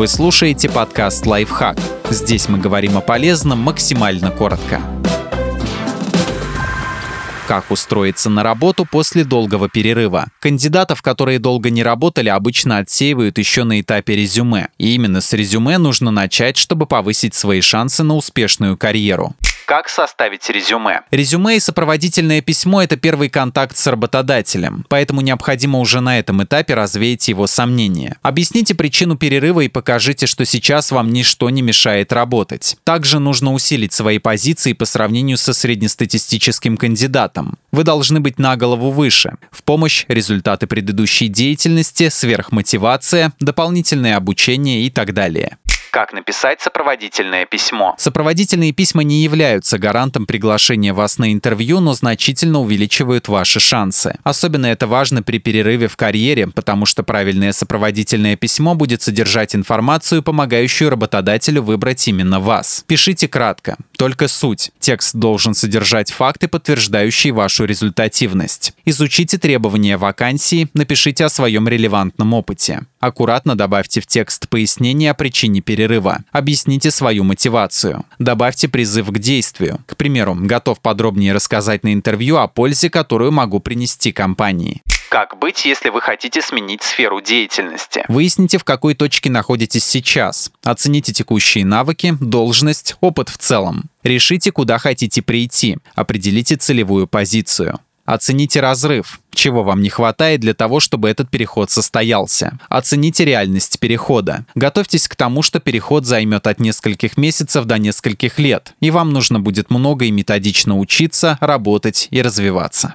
Вы слушаете подкаст «Лайфхак». Здесь мы говорим о полезном максимально коротко. Как устроиться на работу после долгого перерыва? Кандидатов, которые долго не работали, обычно отсеивают еще на этапе резюме. И именно с резюме нужно начать, чтобы повысить свои шансы на успешную карьеру. Как составить резюме? Резюме и сопроводительное письмо – это первый контакт с работодателем, поэтому необходимо уже на этом этапе развеять его сомнения. Объясните причину перерыва и покажите, что сейчас вам ничто не мешает работать. Также нужно усилить свои позиции по сравнению со среднестатистическим кандидатом. Вы должны быть на голову выше. В помощь результаты предыдущей деятельности, сверхмотивация, дополнительное обучение и так далее. Как написать сопроводительное письмо? Сопроводительные письма не являются гарантом приглашения вас на интервью, но значительно увеличивают ваши шансы. Особенно это важно при перерыве в карьере, потому что правильное сопроводительное письмо будет содержать информацию, помогающую работодателю выбрать именно вас. Пишите кратко, только суть. Текст должен содержать факты, подтверждающие вашу результативность. Изучите требования вакансии, напишите о своем релевантном опыте. Аккуратно добавьте в текст пояснение о причине перерыва. Объясните свою мотивацию. Добавьте призыв к действию. К примеру, готов подробнее рассказать на интервью о пользе, которую могу принести компании. Как быть, если вы хотите сменить сферу деятельности? Выясните, в какой точке находитесь сейчас. Оцените текущие навыки, должность, опыт в целом. Решите, куда хотите прийти. Определите целевую позицию. Оцените разрыв, чего вам не хватает для того, чтобы этот переход состоялся. Оцените реальность перехода. Готовьтесь к тому, что переход займет от нескольких месяцев до нескольких лет, и вам нужно будет много и методично учиться, работать и развиваться.